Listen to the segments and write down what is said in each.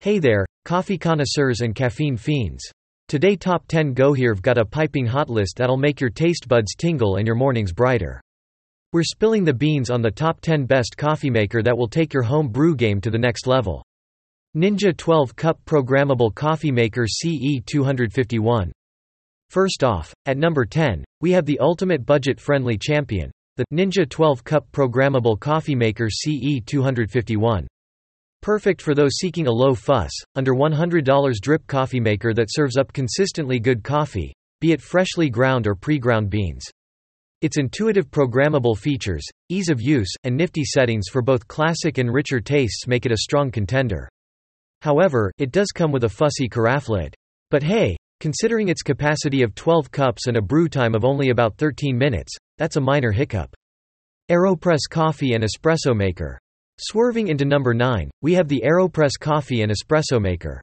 Hey there, coffee connoisseurs and caffeine fiends. Today Top 10 Go Here've got a piping hot list that'll make your taste buds tingle and your mornings brighter. We're spilling the beans on the top 10 best coffee maker that will take your home brew game to the next level. Ninja 12 Cup Programmable Coffee Maker CE251. First off, at number 10, we have the ultimate budget-friendly champion, the Ninja 12 Cup Programmable Coffee Maker CE251. Perfect for those seeking a low-fuss, under $100 drip coffee maker that serves up consistently good coffee, be it freshly ground or pre-ground beans. Its intuitive programmable features, ease of use, and nifty settings for both classic and richer tastes make it a strong contender. However, it does come with a fussy carafe lid. But hey, considering its capacity of 12 cups and a brew time of only about 13 minutes, that's a minor hiccup. AeroPress Coffee and Espresso Maker Swerving into number 9, we have the AeroPress coffee and espresso maker.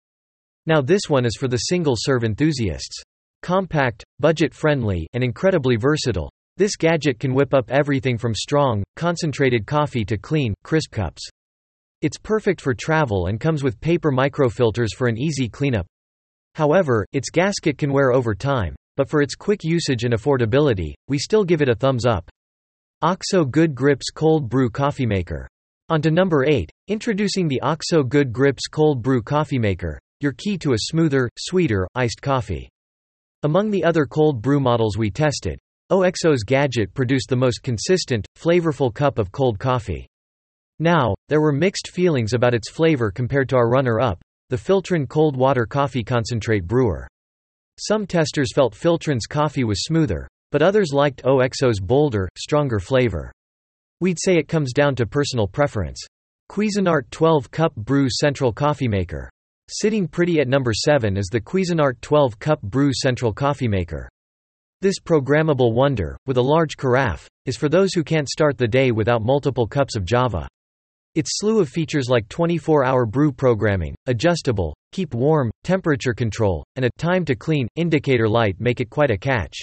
Now this one is for the single-serve enthusiasts. Compact, budget-friendly, and incredibly versatile, this gadget can whip up everything from strong, concentrated coffee to clean, crisp cups. It's perfect for travel and comes with paper microfilters for an easy cleanup. However, its gasket can wear over time, but for its quick usage and affordability, we still give it a thumbs up. OXO Good Grips Cold Brew Coffee Maker on to number 8, introducing the OXO Good Grips Cold Brew Coffee Maker, your key to a smoother, sweeter, iced coffee. Among the other cold brew models we tested, OXO's gadget produced the most consistent, flavorful cup of cold coffee. Now, there were mixed feelings about its flavor compared to our runner-up, the Filtron Cold Water Coffee Concentrate Brewer. Some testers felt Filtron's coffee was smoother, but others liked OXO's bolder, stronger flavor. We'd say it comes down to personal preference. Cuisinart 12 Cup Brew Central Coffee Maker. Sitting pretty at number 7 is the Cuisinart 12 Cup Brew Central Coffee Maker. This programmable wonder, with a large carafe, is for those who can't start the day without multiple cups of java. Its slew of features like 24-hour brew programming, adjustable, keep warm, temperature control, and a time to clean indicator light make it quite a catch.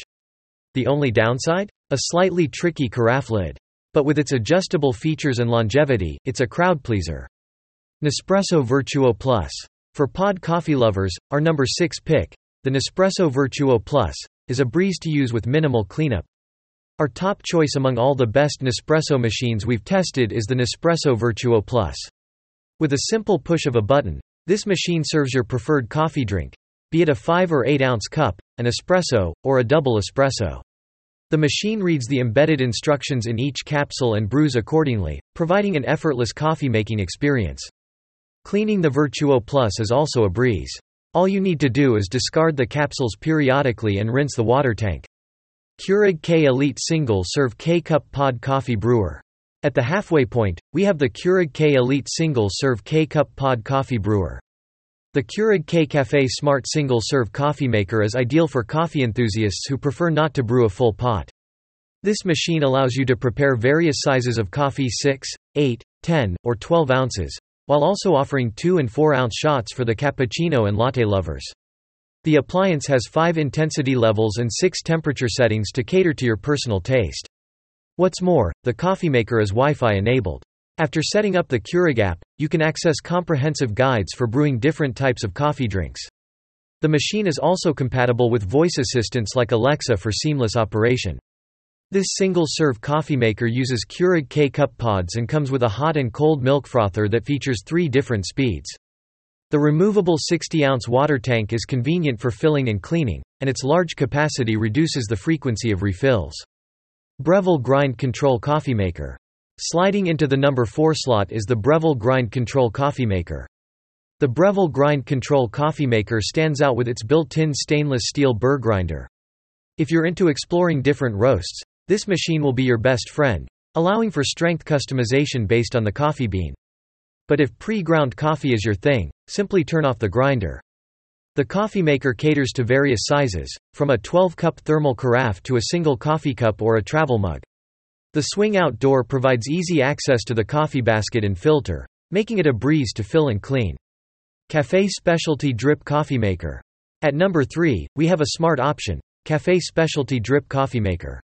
The only downside? A slightly tricky carafe lid. But with its adjustable features and longevity, it's a crowd pleaser. Nespresso Virtuo Plus. For pod coffee lovers, our number 6 pick, the Nespresso Virtuo Plus, is a breeze to use with minimal cleanup. Our top choice among all the best Nespresso machines we've tested is the Nespresso Virtuo Plus. With a simple push of a button, this machine serves your preferred coffee drink, be it a 5 or 8 ounce cup, an espresso, or a double espresso. The machine reads the embedded instructions in each capsule and brews accordingly, providing an effortless coffee-making experience. Cleaning the Virtuo Plus is also a breeze. All you need to do is discard the capsules periodically and rinse the water tank. Keurig K Elite Single Serve K-Cup Pod Coffee Brewer. At the halfway point, we have the Keurig K Elite Single Serve K-Cup Pod Coffee Brewer. The Keurig K-Café Smart Single Serve Coffee Maker is ideal for coffee enthusiasts who prefer not to brew a full pot. This machine allows you to prepare various sizes of coffee 6, 8, 10, or 12 ounces, while also offering 2 and 4 ounce shots for the cappuccino and latte lovers. The appliance has 5 intensity levels and 6 temperature settings to cater to your personal taste. What's more, the coffee maker is Wi-Fi enabled. After setting up the Keurig app, you can access comprehensive guides for brewing different types of coffee drinks. The machine is also compatible with voice assistants like Alexa for seamless operation. This single-serve coffee maker uses Keurig K-Cup pods and comes with a hot and cold milk frother that features three different speeds. The removable 60-ounce water tank is convenient for filling and cleaning, and its large capacity reduces the frequency of refills. Breville Grind Control Coffee Maker Sliding into the number 4 slot is the Breville Grind Control Coffee Maker. The Breville Grind Control Coffee Maker stands out with its built-in stainless steel burr grinder. If you're into exploring different roasts, this machine will be your best friend, allowing for strength customization based on the coffee bean. But if pre-ground coffee is your thing, simply turn off the grinder. The coffee maker caters to various sizes, from a 12-cup thermal carafe to a single coffee cup or a travel mug. The swing-out door provides easy access to the coffee basket and filter, making it a breeze to fill and clean. Café Specialty Drip Coffee Maker. At number 3, we have a smart option, Café Specialty Drip Coffee Maker.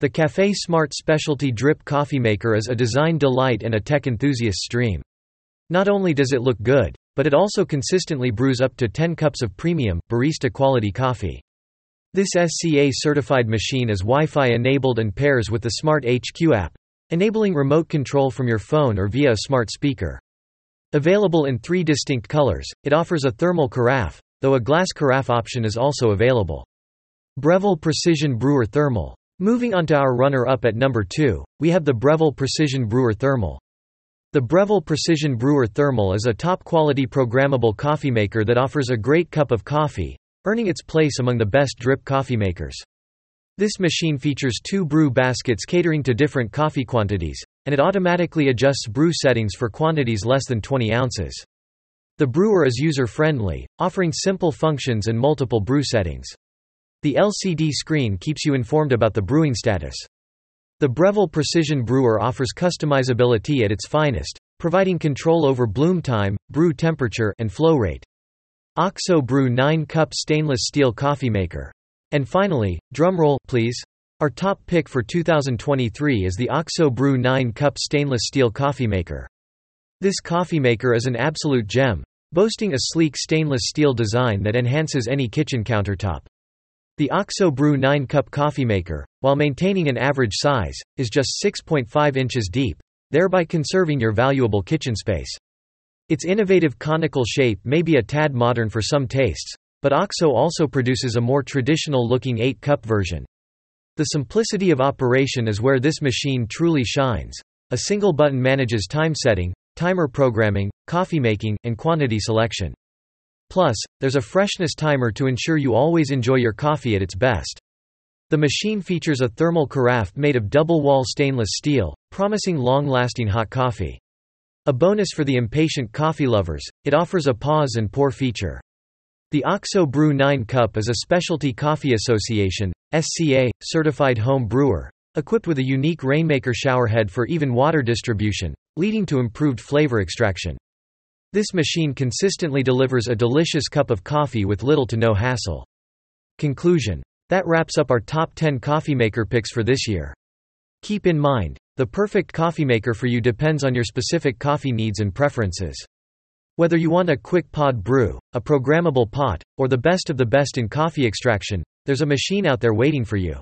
The Café Smart Specialty Drip Coffee Maker is a design delight and a tech enthusiast stream. Not only does it look good, but it also consistently brews up to 10 cups of premium, barista-quality coffee. This SCA-certified machine is Wi-Fi enabled and pairs with the Smart HQ app, enabling remote control from your phone or via a smart speaker. Available in three distinct colors, it offers a thermal carafe, though a glass carafe option is also available. Breville Precision Brewer Thermal. Moving on to our runner-up at number 2, we have the Breville Precision Brewer Thermal. The Breville Precision Brewer Thermal is a top-quality programmable coffee maker that offers a great cup of coffee, earning its place among the best drip coffee makers. This machine features two brew baskets catering to different coffee quantities, and it automatically adjusts brew settings for quantities less than 20 ounces. The brewer is user-friendly, offering simple functions and multiple brew settings. The LCD screen keeps you informed about the brewing status. The Breville Precision Brewer offers customizability at its finest, providing control over bloom time, brew temperature, and flow rate. OXO Brew 9-cup stainless steel coffee maker. And finally, drumroll, please. Our top pick for 2023 is the OXO Brew 9-cup stainless steel coffee maker. This coffee maker is an absolute gem, boasting a sleek stainless steel design that enhances any kitchen countertop. The OXO Brew 9-cup coffee maker, while maintaining an average size, is just 6.5 inches deep, thereby conserving your valuable kitchen space. Its innovative conical shape may be a tad modern for some tastes, but OXO also produces a more traditional-looking 8-cup version. The simplicity of operation is where this machine truly shines. A single button manages time setting, timer programming, coffee making, and quantity selection. Plus, there's a freshness timer to ensure you always enjoy your coffee at its best. The machine features a thermal carafe made of double-wall stainless steel, promising long-lasting hot coffee. A bonus for the impatient coffee lovers, it offers a pause and pour feature. The OXO Brew 9 Cup is a Specialty Coffee Association SCA, certified home brewer, equipped with a unique Rainmaker showerhead for even water distribution, leading to improved flavor extraction. This machine consistently delivers a delicious cup of coffee with little to no hassle. Conclusion. That wraps up our top 10 coffee maker picks for this year. Keep in mind, the perfect coffee maker for you depends on your specific coffee needs and preferences. Whether you want a quick pod brew, a programmable pot, or the best of the best in coffee extraction, there's a machine out there waiting for you.